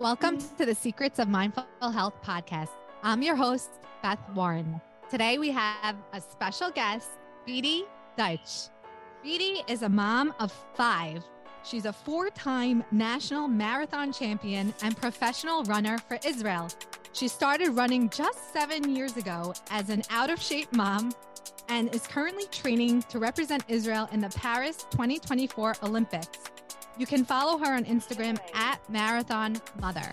Welcome to the Secrets of Mindful Health podcast. I'm your host, Beth Warren. Today we have a special guest, Beatie Deutsch. Beatie is a mom of five. She's a four time national marathon champion and professional runner for Israel. She started running just seven years ago as an out of shape mom and is currently training to represent Israel in the Paris 2024 Olympics. You can follow her on Instagram at Marathon Mother.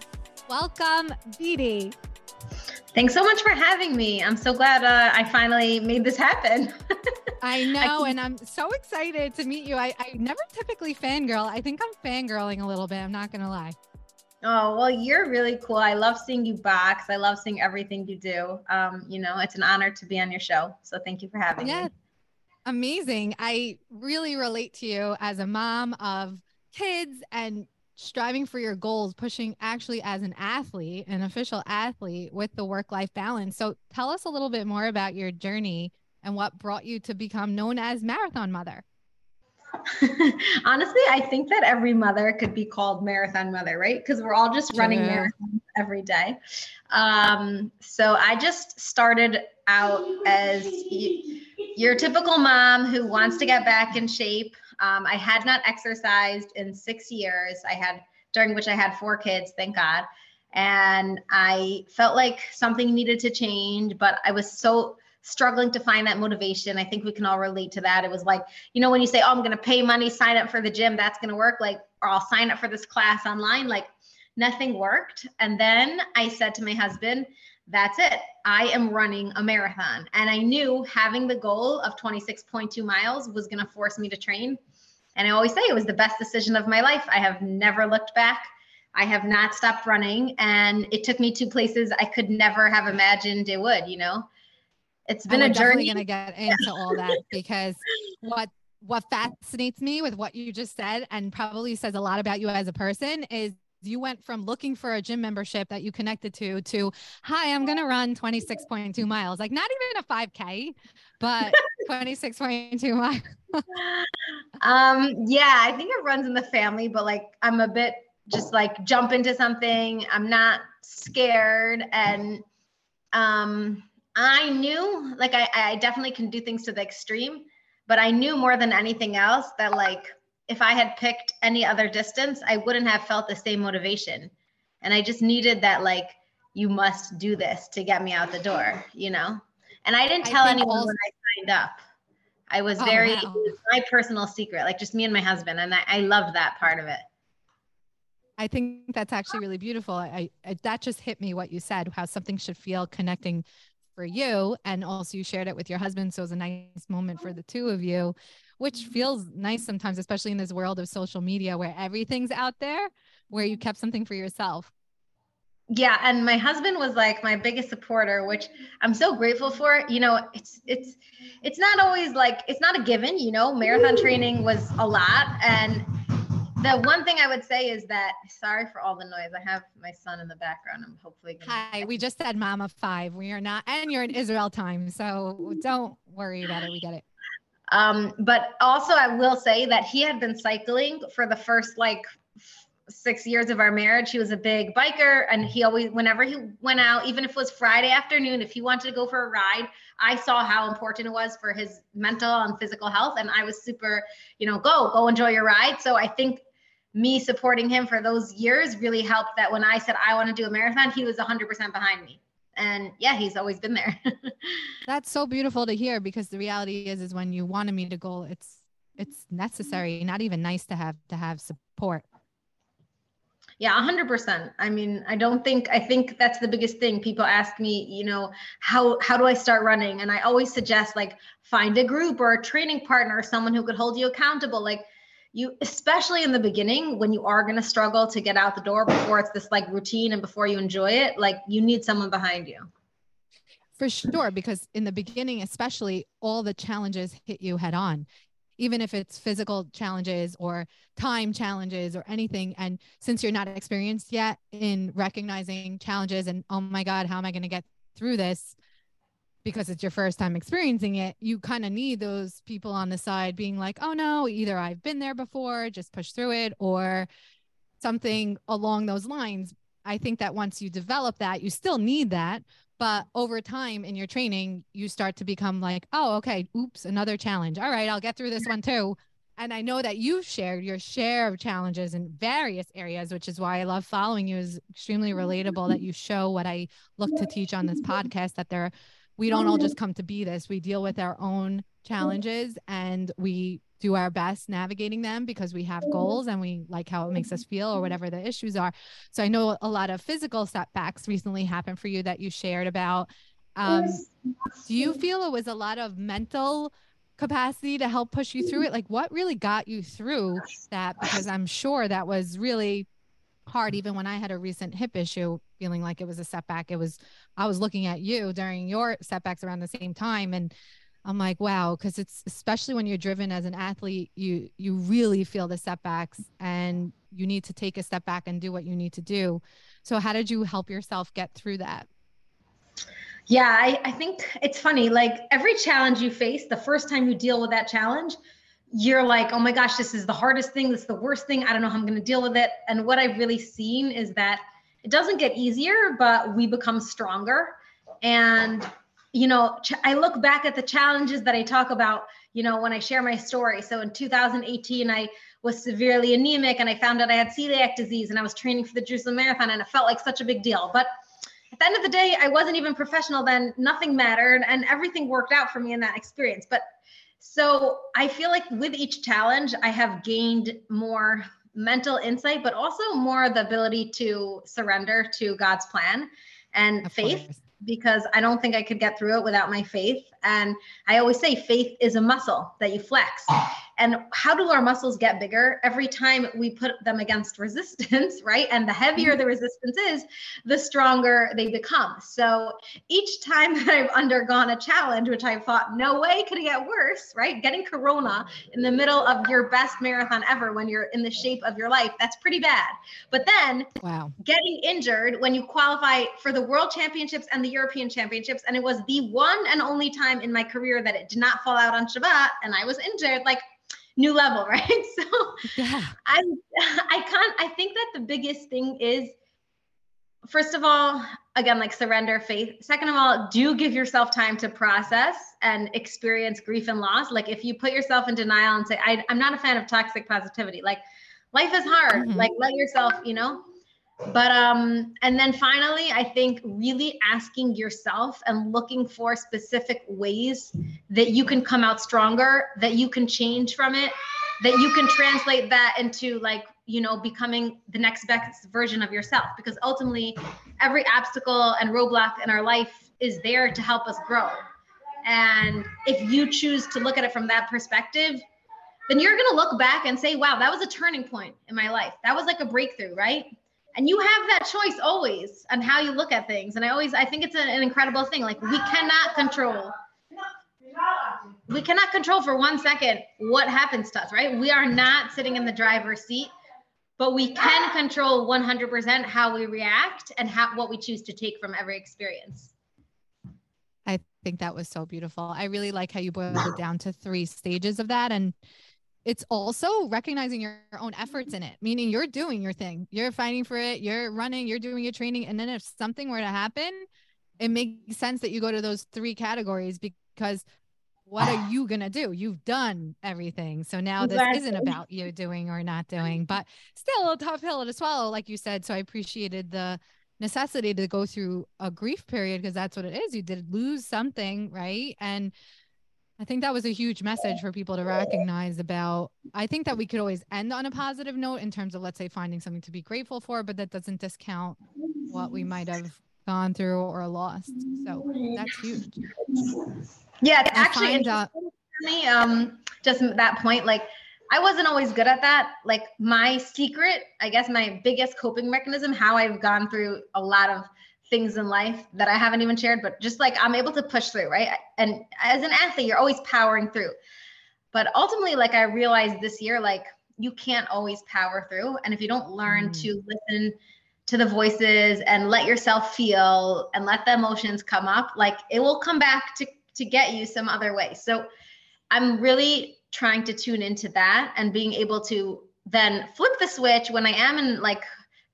Welcome, Beatie. Thanks so much for having me. I'm so glad uh, I finally made this happen. I know, I and I'm so excited to meet you. I, I never typically fangirl. I think I'm fangirling a little bit. I'm not going to lie. Oh, well, you're really cool. I love seeing you box. I love seeing everything you do. Um, you know, it's an honor to be on your show. So thank you for having yeah. me. Amazing. I really relate to you as a mom of kids and striving for your goals, pushing actually as an athlete, an official athlete with the work life balance. So tell us a little bit more about your journey and what brought you to become known as Marathon Mother. Honestly, I think that every mother could be called Marathon Mother, right? Because we're all just running yeah. marathons every day. Um, so I just started out as your typical mom who wants to get back in shape um, I had not exercised in six years. I had, during which I had four kids, thank God. And I felt like something needed to change, but I was so struggling to find that motivation. I think we can all relate to that. It was like, you know, when you say, oh, I'm going to pay money, sign up for the gym, that's going to work. Like, or I'll sign up for this class online. Like, nothing worked. And then I said to my husband, that's it. I am running a marathon. And I knew having the goal of 26.2 miles was going to force me to train. And I always say it was the best decision of my life. I have never looked back. I have not stopped running. And it took me to places I could never have imagined it would, you know? It's been a journey. going to get into all that because what what fascinates me with what you just said and probably says a lot about you as a person is you went from looking for a gym membership that you connected to to hi i'm going to run 26.2 miles. Like not even a 5k but 26.2 miles. Um yeah i think it runs in the family but like i'm a bit just like jump into something. I'm not scared and um i knew like i i definitely can do things to the extreme but i knew more than anything else that like if I had picked any other distance, I wouldn't have felt the same motivation. And I just needed that, like, you must do this to get me out the door, you know? And I didn't tell I anyone also- when I signed up. I was oh, very, wow. was my personal secret, like just me and my husband. And I, I loved that part of it. I think that's actually really beautiful. I, I, that just hit me what you said, how something should feel connecting for you, and also you shared it with your husband, so it was a nice moment for the two of you which mm-hmm. feels nice sometimes, especially in this world of social media where everything's out there, where you kept something for yourself. Yeah, and my husband was like my biggest supporter, which I'm so grateful for. You know, it's it's it's not always like it's not a given, you know, marathon training was a lot and the one thing I would say is that sorry for all the noise. I have my son in the background. I'm hopefully gonna Hi, we just said mama five. We are not and you're in Israel time, so don't worry about it. We get it. Um, but also, I will say that he had been cycling for the first like six years of our marriage. He was a big biker, and he always, whenever he went out, even if it was Friday afternoon, if he wanted to go for a ride, I saw how important it was for his mental and physical health. And I was super, you know, go, go enjoy your ride. So I think me supporting him for those years really helped that when I said I want to do a marathon, he was 100% behind me and yeah he's always been there. That's so beautiful to hear because the reality is is when you want to meet a goal it's it's necessary not even nice to have to have support. Yeah 100% i mean i don't think i think that's the biggest thing. People ask me you know how how do i start running? And i always suggest like find a group or a training partner or someone who could hold you accountable. Like you especially in the beginning when you are going to struggle to get out the door before it's this like routine and before you enjoy it like you need someone behind you. For sure because in the beginning especially all the challenges hit you head on. Even if it's physical challenges or time challenges or anything and since you're not experienced yet in recognizing challenges and oh my god how am i going to get through this because it's your first time experiencing it, you kind of need those people on the side being like, oh no, either I've been there before, just push through it, or something along those lines. I think that once you develop that, you still need that. But over time in your training, you start to become like, oh, okay, oops, another challenge. All right, I'll get through this one too. And I know that you've shared your share of challenges in various areas, which is why I love following you. is extremely relatable that you show what I look to teach on this podcast that there we don't all just come to be this. We deal with our own challenges and we do our best navigating them because we have goals and we like how it makes us feel or whatever the issues are. So I know a lot of physical setbacks recently happened for you that you shared about. Um, do you feel it was a lot of mental capacity to help push you through it? Like what really got you through that? Because I'm sure that was really hard even when i had a recent hip issue feeling like it was a setback it was i was looking at you during your setbacks around the same time and i'm like wow because it's especially when you're driven as an athlete you you really feel the setbacks and you need to take a step back and do what you need to do. So how did you help yourself get through that? Yeah I, I think it's funny like every challenge you face the first time you deal with that challenge you're like, oh my gosh, this is the hardest thing. This is the worst thing. I don't know how I'm going to deal with it. And what I've really seen is that it doesn't get easier, but we become stronger. And, you know, ch- I look back at the challenges that I talk about, you know, when I share my story. So in 2018, I was severely anemic and I found out I had celiac disease and I was training for the Jerusalem Marathon and it felt like such a big deal. But at the end of the day, I wasn't even professional then. Nothing mattered and everything worked out for me in that experience. But so I feel like with each challenge, I have gained more mental insight, but also more the ability to surrender to God's plan and of faith. Course because I don't think I could get through it without my faith. And I always say faith is a muscle that you flex. And how do our muscles get bigger? Every time we put them against resistance, right? And the heavier mm-hmm. the resistance is, the stronger they become. So each time that I've undergone a challenge, which I thought, no way could it get worse, right? Getting corona in the middle of your best marathon ever when you're in the shape of your life, that's pretty bad. But then wow. getting injured when you qualify for the world championships and the European championships. And it was the one and only time in my career that it did not fall out on Shabbat and I was injured. Like new level, right? So yeah. I I can't I think that the biggest thing is first of all, again, like surrender faith. Second of all, do give yourself time to process and experience grief and loss. Like if you put yourself in denial and say, I, am not a fan of toxic positivity, like life is hard. Mm-hmm. Like let yourself, you know, but um and then finally i think really asking yourself and looking for specific ways that you can come out stronger that you can change from it that you can translate that into like you know becoming the next best version of yourself. Because ultimately every obstacle and roadblock in our life is there to help us grow. And if you choose to look at it from that perspective then you're going to look back and say wow that was a turning point in my life. That was like a breakthrough right and you have that choice always on how you look at things. And i always i think it's an, incredible thing. Like we cannot control we cannot control for one second what happens to us right? We are not sitting in the driver's seat but we can control 100% how we react and how what we choose to take from every experience. I think that was so beautiful. I really like how you boiled it down to three stages of that. And it's also recognizing your own efforts in it, meaning you're doing your thing, you're fighting for it, you're running, you're doing your training. And then if something were to happen, it makes sense that you go to those three categories because what are you going to do? You've done everything. So now exactly. this isn't about you doing or not doing, but still a tough pill to swallow, like you said. So I appreciated the necessity to go through a grief period because that's what it is. You did lose something, right? And I think that was a huge message for people to recognize about. I think that we could always end on a positive note in terms of, let's say, finding something to be grateful for, but that doesn't discount what we might have gone through or lost. So that's huge. Yeah, it's actually me. Um, just that point, like I wasn't always good at that. Like my secret, I guess, my biggest coping mechanism, how I've gone through a lot of things in life that I haven't even shared, but just like I'm able to push through, right? And as an athlete, you're always powering through. But ultimately, like I realized this year, like you can't always power through. And if you don't learn mm. to listen to the voices and let yourself feel and let the emotions come up, like it will come back to to get you some other way. So I'm really trying to tune into that and being able to then flip the switch when I am in like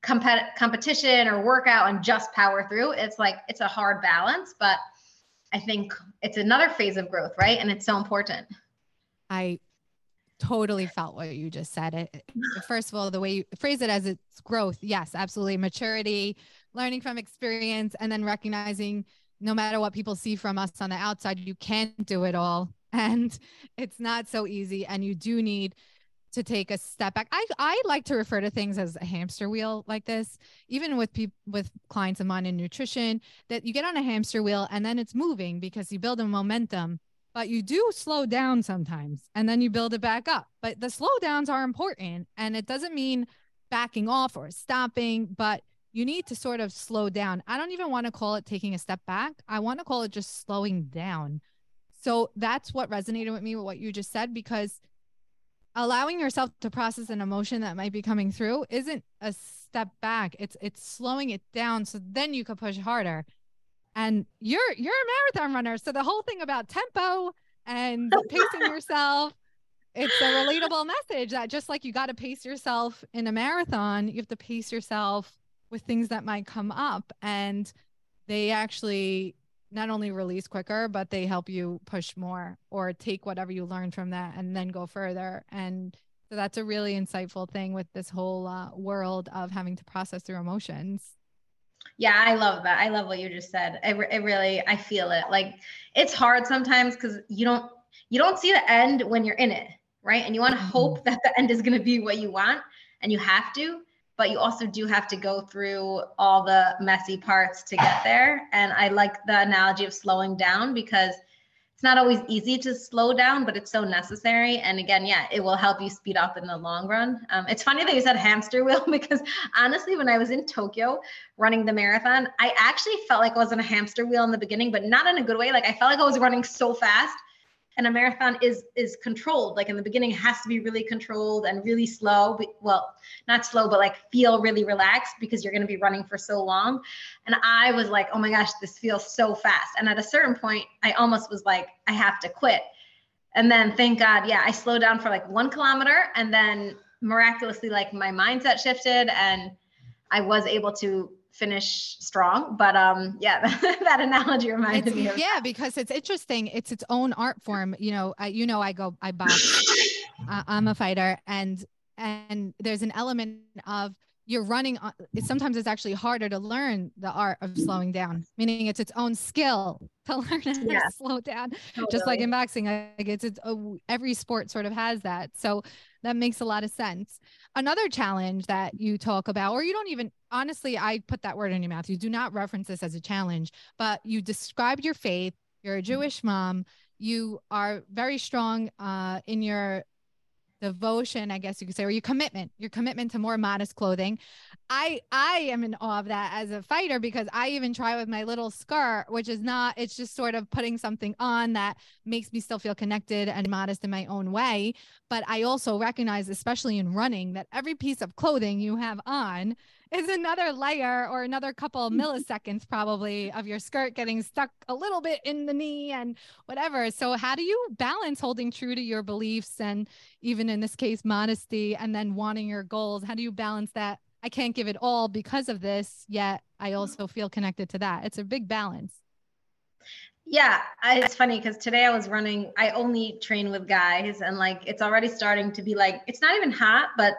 compet- competition or workout and just power through. It's like it's a hard balance, but I think it's another phase of growth, right? And it's so important. I totally felt what you just said. It, first of all, the way you phrase it as it's growth, yes, absolutely. Maturity, learning from experience, and then recognizing no matter what people see from us on the outside, you can't do it all. And it's not so easy. And you do need to take a step back. I, I like to refer to things as a hamster wheel like this, even with people with clients of mine in nutrition, that you get on a hamster wheel and then it's moving because you build a momentum but you do slow down sometimes and then you build it back up. But the slowdowns are important and it doesn't mean backing off or stopping, but you need to sort of slow down. I don't even want to call it taking a step back. I want to call it just slowing down. So that's what resonated with me with what you just said because allowing yourself to process an emotion that might be coming through isn't a step back. It's it's slowing it down so then you could push harder. And you're you're a marathon runner. So the whole thing about tempo and pacing yourself it's a relatable message that just like you got to pace yourself in a marathon you have to pace yourself with things that might come up. And they actually not only release quicker but they help you push more or take whatever you learn from that and then go further and so that's a really insightful thing with this whole uh, world of having to process through emotions yeah, I love that. I love what you just said. It, it really, I feel it. Like it's hard sometimes because you don't you don't see the end when you're in it, right? And you want to mm-hmm. hope that the end is going to be what you want, and you have to. But you also do have to go through all the messy parts to get there. And I like the analogy of slowing down because it's not always easy to slow down, but it's so necessary. And again, yeah, it will help you speed up in the long run. Um, it's funny that you said hamster wheel because honestly, when I was in Tokyo running the marathon, I actually felt like I was in a hamster wheel in the beginning, but not in a good way. Like I felt like I was running so fast and a marathon is is controlled. Like in the beginning has to be really controlled and really slow but, well not slow but like feel really relaxed because you're going to be running for so long. And i was like oh my gosh this feels so fast. And at a certain point i almost was like i have to quit. And then thank god yeah i slowed down for like one kilometer and then miraculously like my mindset shifted and i was able to finish strong. But um, yeah, that analogy reminds it's, me of yeah, because it's interesting. It's its own art form. You know, I, you know, I go, I box. I'm a fighter, and and there's an element of you're running on, sometimes it's actually harder to learn the art of slowing down meaning it's its own skill to learn how yeah. to slow down. Totally. just like in boxing like it's, it's oh, every sport sort of has that. So that makes a lot of sense. Another challenge that you talk about or you don't even honestly i put that word in your mouth. You do not reference this as a challenge but you described your faith. You're a jewish mom. You are very strong uh, in your devotion, I guess you could say, or your commitment, your commitment to more modest clothing. I I am in awe of that as a fighter because I even try with my little skirt, which is not, it's just sort of putting something on that makes me still feel connected and modest in my own way. But I also recognize, especially in running, that every piece of clothing you have on is another layer or another couple of milliseconds probably of your skirt getting stuck a little bit in the knee and whatever. So how do you balance holding true to your beliefs and even in this case modesty and then wanting your goals? How do you balance that? I can't give it all because of this, yet I mm-hmm. also feel connected to that. It's a big balance. Yeah, it's funny because today I was running, I only train with guys and like it's already starting to be like, it's not even hot, but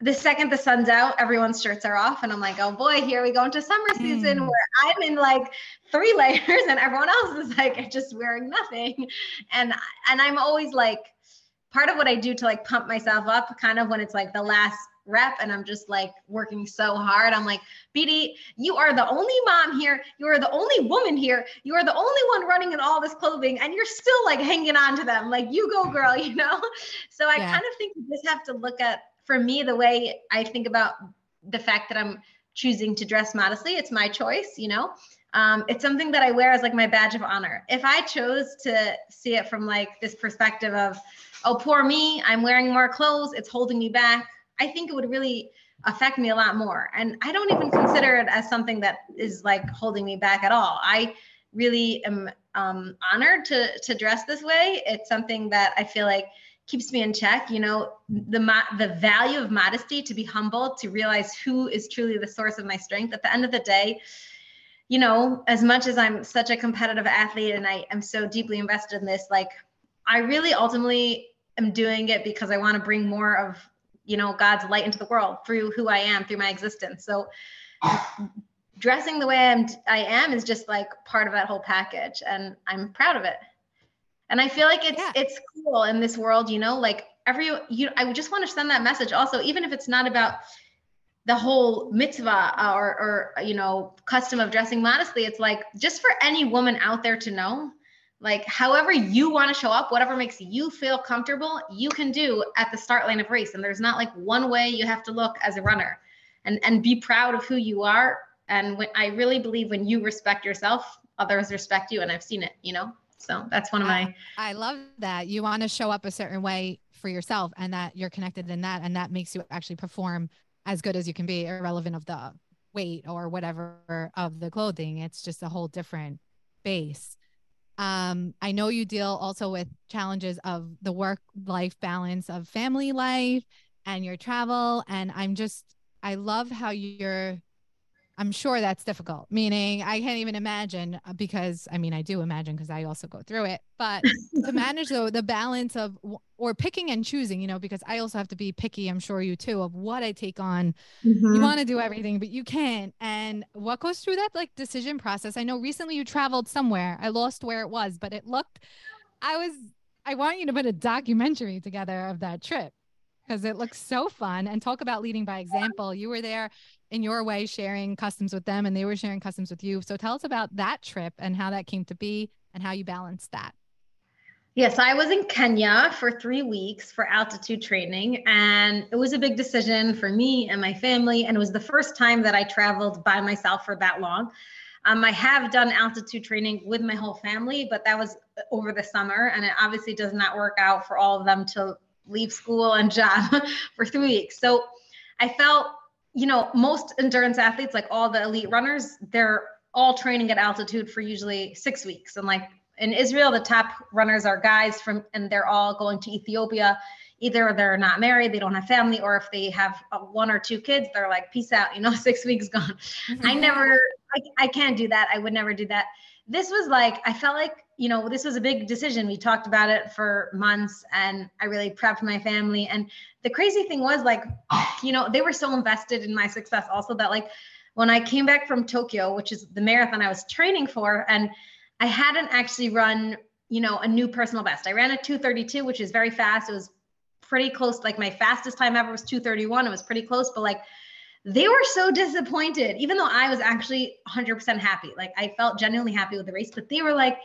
the second the sun's out, everyone's shirts are off. And I'm like, oh boy, here we go into summer season mm. where I'm in like three layers and everyone else is like just wearing nothing. And and I'm always like, part of what I do to like pump myself up, kind of when it's like the last rep and I'm just like working so hard. I'm like, BD, you are the only mom here. You are the only woman here. You are the only one running in all this clothing and you're still like hanging on to them. Like, you go, girl, you know? So I yeah. kind of think you just have to look at for me, the way I think about the fact that I'm choosing to dress modestly, it's my choice, you know. Um, it's something that I wear as like my badge of honor. If I chose to see it from like this perspective of, oh, poor me, I'm wearing more clothes, it's holding me back, I think it would really affect me a lot more. And I don't even consider it as something that is like holding me back at all. I really am um, honored to to dress this way. It's something that I feel like keeps me in check you know the the value of modesty to be humble to realize who is truly the source of my strength. At the end of the day you know as much as i'm such a competitive athlete and i am so deeply invested in this like i really ultimately am doing it because i want to bring more of you know god's light into the world through who i am through my existence. So dressing the way i'm i am is just like part of that whole package and i'm proud of it and I feel like it's yeah. it's cool in this world, you know, like every you I just want to send that message also, even if it's not about the whole mitzvah or or you know custom of dressing modestly it's like just for any woman out there to know like however you want to show up whatever makes you feel comfortable you can do at the start line of race. And there's not like one way you have to look as a runner and and be proud of who you are. And when i really believe when you respect yourself others respect you and i've seen it you know so that's one of my. I love that you want to show up a certain way for yourself and that you're connected in that. And that makes you actually perform as good as you can be, irrelevant of the weight or whatever of the clothing. It's just a whole different base. Um, I know you deal also with challenges of the work life balance of family life and your travel. And I'm just, I love how you're I'm sure that's difficult. Meaning, I can't even imagine uh, because I mean, I do imagine because I also go through it. But to manage though the balance of or picking and choosing, you know, because I also have to be picky. I'm sure you too of what I take on. Mm-hmm. You want to do everything, but you can't. And what goes through that like decision process? I know recently you traveled somewhere. I lost where it was, but it looked. I was. I want you to put a documentary together of that trip because it looks so fun and talk about leading by example. You were there in your way sharing customs with them and they were sharing customs with you. So tell us about that trip and how that came to be and how you balanced that. Yes, I was in Kenya for three weeks for altitude training, and it was a big decision for me and my family. And it was the first time that I traveled by myself for that long. Um, I have done altitude training with my whole family, but that was over the summer, and it obviously does not work out for all of them to leave school and job for three weeks. So I felt you know, most endurance athletes, like all the elite runners, they're all training at altitude for usually six weeks. And like in Israel, the top runners are guys from, and they're all going to Ethiopia. Either they're not married, they don't have family, or if they have one or two kids, they're like, peace out, you know, six weeks gone. Mm-hmm. I never, I, I can't do that. I would never do that. This was like, I felt like, you know, this was a big decision. We talked about it for months and I really prepped my family. And the crazy thing was like, you know, they were so invested in my success also that like when I came back from Tokyo, which is the marathon I was training for, and I hadn't actually run, you know, a new personal best. I ran a 232, which is very fast. It was pretty close. Like my fastest time ever was 231. It was pretty close, but like they were so disappointed, even though I was actually 100% happy. Like I felt genuinely happy with the race, but they were like,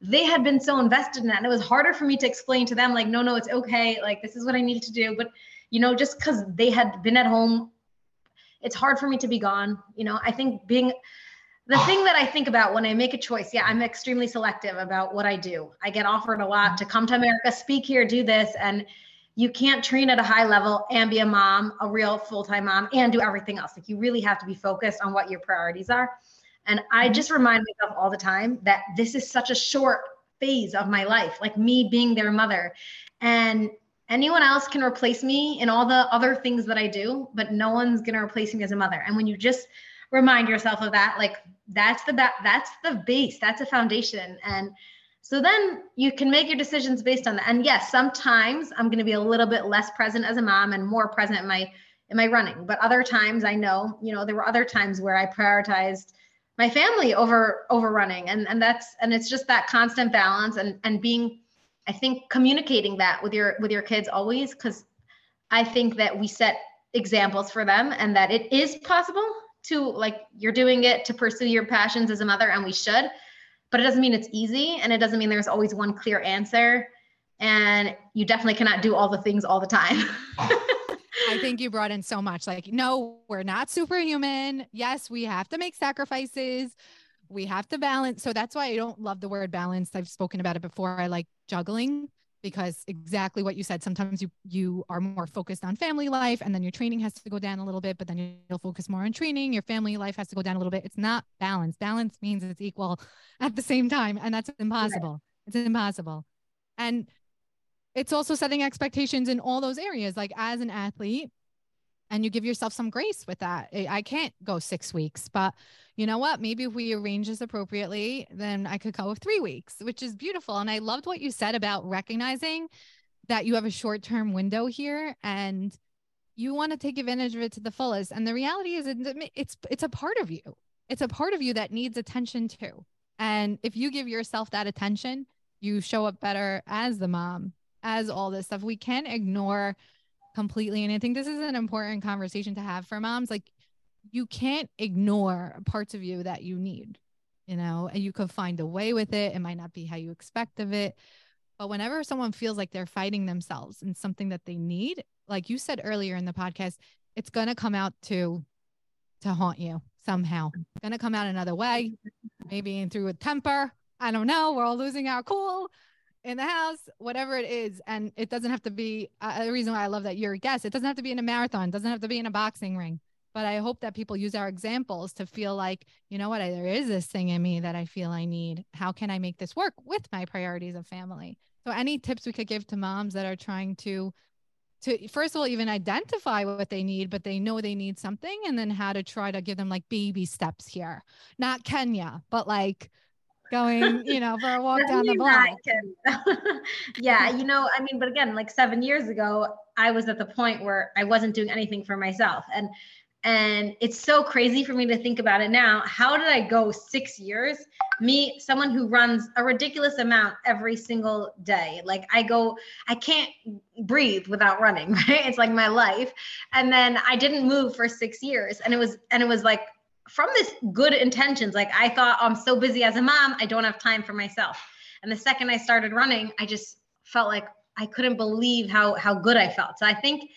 they had been so invested in that. And it was harder for me to explain to them, like, no, no, it's okay. Like, this is what I needed to do. But, you know, just because they had been at home, it's hard for me to be gone. You know, I think being the ah. thing that I think about when I make a choice, yeah, I'm extremely selective about what I do. I get offered a lot to come to America, speak here, do this. And you can't train at a high level and be a mom, a real full time mom, and do everything else. Like, you really have to be focused on what your priorities are. And I mm-hmm. just remind myself all the time that this is such a short phase of my life, like me being their mother. And anyone else can replace me in all the other things that I do, but no one's going to replace me as a mother. And when you just remind yourself of that, like that's the ba- that's the base, that's a foundation. And so then you can make your decisions based on that. And yes, sometimes I'm going to be a little bit less present as a mom and more present in my in my running. But other times I know, you know, there were other times where I prioritized my family over overrunning. And and that's and it's just that constant balance and and being i think communicating that with your with your kids always because i think that we set examples for them and that it is possible to like you're doing it to pursue your passions as a mother and we should but it doesn't mean it's easy and it doesn't mean there's always one clear answer. And you definitely cannot do all the things all the time I think you brought in so much. Like, no, we're not superhuman. Yes, we have to make sacrifices. We have to balance. So that's why I don't love the word balance. I've spoken about it before. I like juggling because exactly what you said. Sometimes you you are more focused on family life, and then your training has to go down a little bit. But then you'll focus more on training. Your family life has to go down a little bit. It's not balance. Balance means it's equal at the same time, and that's impossible. Right. It's impossible. And it's also setting expectations in all those areas. Like as an athlete, and you give yourself some grace with that. I can't go six weeks, but you know what? Maybe if we arrange this appropriately, then I could go three weeks, which is beautiful. And I loved what you said about recognizing that you have a short term window here and you want to take advantage of it to the fullest. And the reality is, it's it's a part of you. It's a part of you that needs attention too. And if you give yourself that attention, you show up better as the mom, as all this stuff. We can't ignore completely. And I think this is an important conversation to have for moms. Like, you can't ignore parts of you that you need, you know, and you could find a way with it. It might not be how you expect of it. But whenever someone feels like they're fighting themselves in something that they need, like you said earlier in the podcast, it's going to come out to to haunt you somehow. Going to come out another way, maybe through a temper. I don't know. We're all losing our cool in the house, whatever it is. And it doesn't have to be uh, the reason why I love that you're a guest. It doesn't have to be in a marathon, doesn't have to be in a boxing ring. But I hope that people use our examples to feel like, you know what, I, there is this thing in me that I feel I need. How can I make this work with my priorities of family? So, any tips we could give to moms that are trying to to first of all even identify what they need but they know they need something and then how to try to give them like baby steps here not kenya but like going, you know, for a walk down the block. yeah, you know, I mean, but again, like seven years ago, I was at the point where I wasn't doing anything for myself. And and it's so crazy for me to think about it now. How did I go six years? Me, someone who runs a ridiculous amount every single day. Like I go, I can't breathe without running, right? It's like my life. And then I didn't move for six years. And it was, and it was like from this good intentions. Like I thought, oh, I'm so busy as a mom, I don't have time for myself. And the second I started running, I just felt like I couldn't believe how how good I felt. So I think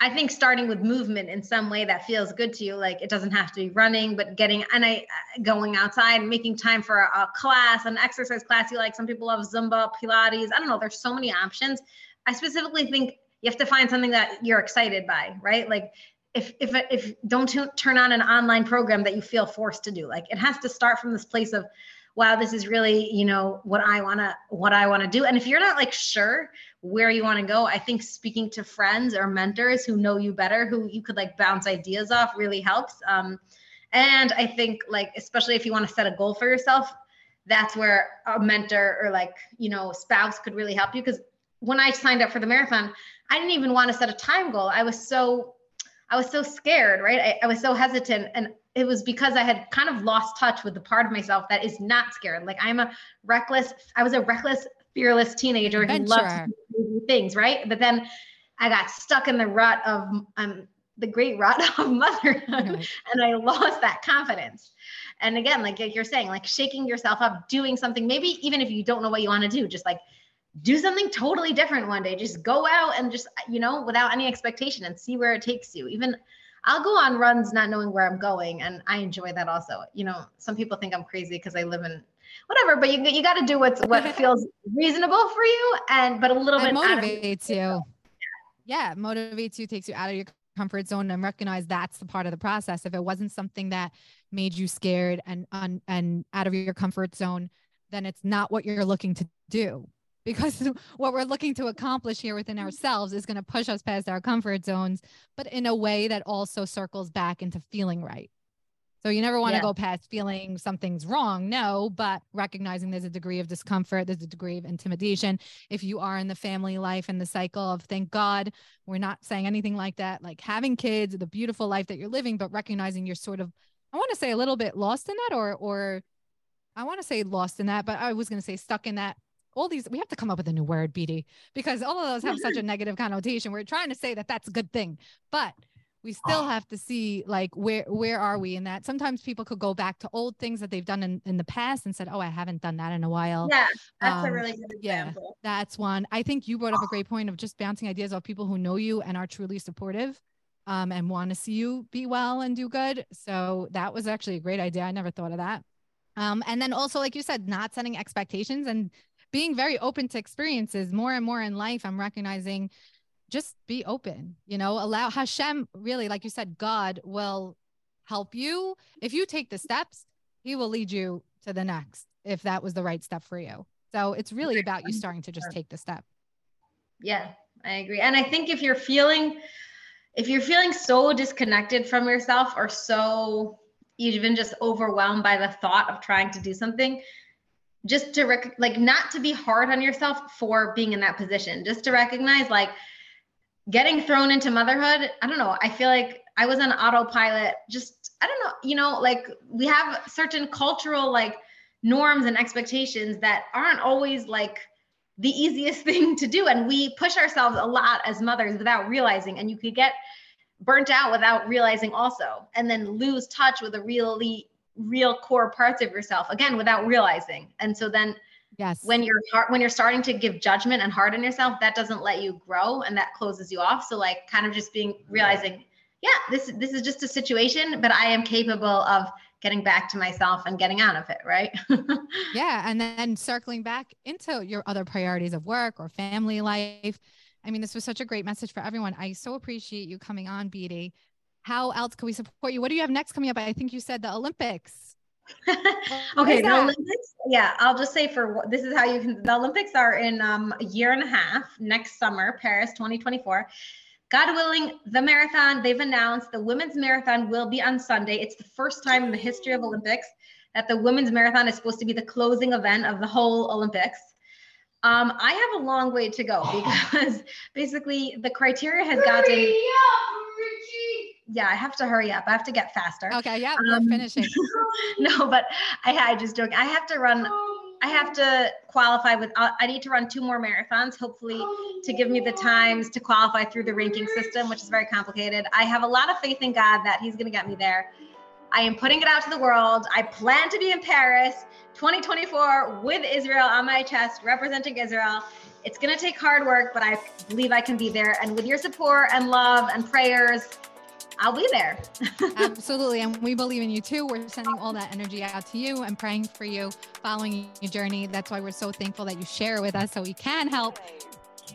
I think starting with movement in some way that feels good to you, like it doesn't have to be running, but getting and I going outside, making time for a, a class, an exercise class you like. Some people love Zumba, Pilates. I don't know. There's so many options. I specifically think you have to find something that you're excited by, right? Like if if if don't t- turn on an online program that you feel forced to do. Like it has to start from this place of wow this is really you know what i want to what i want to do. And if you're not like sure where you want to go i think speaking to friends or mentors who know you better who you could like bounce ideas off really helps. Um and i think like especially if you want to set a goal for yourself that's where a mentor or like you know spouse could really help you. Because when i signed up for the marathon i didn't even want to set a time goal. I was so I was so scared, right? I, I was so hesitant. And it was because I had kind of lost touch with the part of myself that is not scared. Like I'm a reckless, I was a reckless, fearless teenager who loved things, right? But then I got stuck in the rut of um, the great rut of motherhood and I lost that confidence. And again, like you're saying, like shaking yourself up, doing something, maybe even if you don't know what you want to do, just like do something totally different one day. Just go out and just, you know, without any expectation and see where it takes you. Even I'll go on runs not knowing where I'm going. And I enjoy that also. You know, some people think I'm crazy because I live in whatever, but you, you got to do what's what feels reasonable for you. And, but a little it bit motivates you. Yeah. Motivates you, takes you out of your comfort zone and recognize that's the part of the process. If it wasn't something that made you scared and, and, and out of your comfort zone, then it's not what you're looking to do because what we're looking to accomplish here within mm-hmm. ourselves is going to push us past our comfort zones, but in a way that also circles back into feeling right. So you never want to yeah. go past feeling something's wrong. No, but recognizing there's a degree of discomfort, there's a degree of intimidation. If you are in the family life and the cycle of thank God, we're not saying anything like that, like having kids, the beautiful life that you're living, but recognizing you're sort of, I want to say a little bit lost in that or, or I want to say lost in that, but I was going to say stuck in that all these we have to come up with a new word BD because all of those have such a negative connotation. We're trying to say that that's a good thing, but we still have to see like where where are we in that? Sometimes people could go back to old things that they've done in, in the past and said oh i haven't done that in a while. Yeah that's um, a really good example. yeah that's one. I think you brought up a great point of just bouncing ideas off people who know you and are truly supportive um, and want to see you be well and do good. So that was actually a great idea. I never thought of that. Um, and then also like you said not setting expectations and being very open to experiences more and more in life i'm recognizing just be open you know allow hashem really like you said god will help you. If you take the steps he will lead you to the next if that was the right step for you. So it's really about you starting to just take the step. Yeah, I agree. And I think if you're feeling if you're feeling so disconnected from yourself or so even just overwhelmed by the thought of trying to do something, just to rec- like not to be hard on yourself for being in that position, just to recognize like getting thrown into motherhood. I don't know. I feel like I was on autopilot. Just I don't know. You know, like we have certain cultural like norms and expectations that aren't always like the easiest thing to do and we push ourselves a lot as mothers without realizing and you could get burnt out without realizing also and then lose touch with the really real core parts of yourself again without realizing and so then yes when you're hard, when you're starting to give judgment and harden yourself that doesn't let you grow and that closes you off so like kind of just being realizing yeah this this is just a situation but i am capable of getting back to myself and getting out of it, right? yeah. And then circling back into your other priorities of work or family life. I mean, this was such a great message for everyone. I so appreciate you coming on, Beatie. How else can we support you? What do you have next coming up? I think you said the Olympics. okay, the Olympics. Yeah, I'll just say for this is how you can. The Olympics are in um, a year and a half next summer, Paris 2024. God willing, the marathon, they've announced the women's marathon will be on Sunday. It's the first time in the history of Olympics that the women's marathon is supposed to be the closing event of the whole Olympics. Um, I have a long way to go because basically the criteria has hurry gotten. Yeah, I have to hurry up. I have to get faster. Okay, yeah, um, we're finishing. no, but I, I just joke. I have to run I have to qualify with, uh, I need to run two more marathons, hopefully, to give me the times to qualify through the ranking system, which is very complicated. I have a lot of faith in God that He's going to get me there. I am putting it out to the world. I plan to be in Paris 2024 with Israel on my chest, representing Israel. It's going to take hard work, but I believe I can be there. And with your support and love and prayers, I'll be there. Absolutely. And we believe in you too. We're sending all that energy out to you and praying for you, following your journey. That's why we're so thankful that you share with us so we can help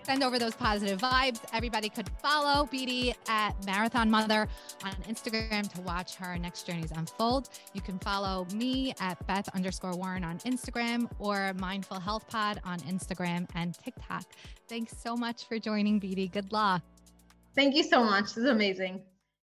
send over those positive vibes. Everybody could follow Beatie at Marathon Mother on Instagram to watch her next journeys unfold. You can follow me at Beth underscore Warren on Instagram or Mindful Health Pod on Instagram and TikTok. Thanks so much for joining, Beatie. Good luck. Thank you so much. This is amazing.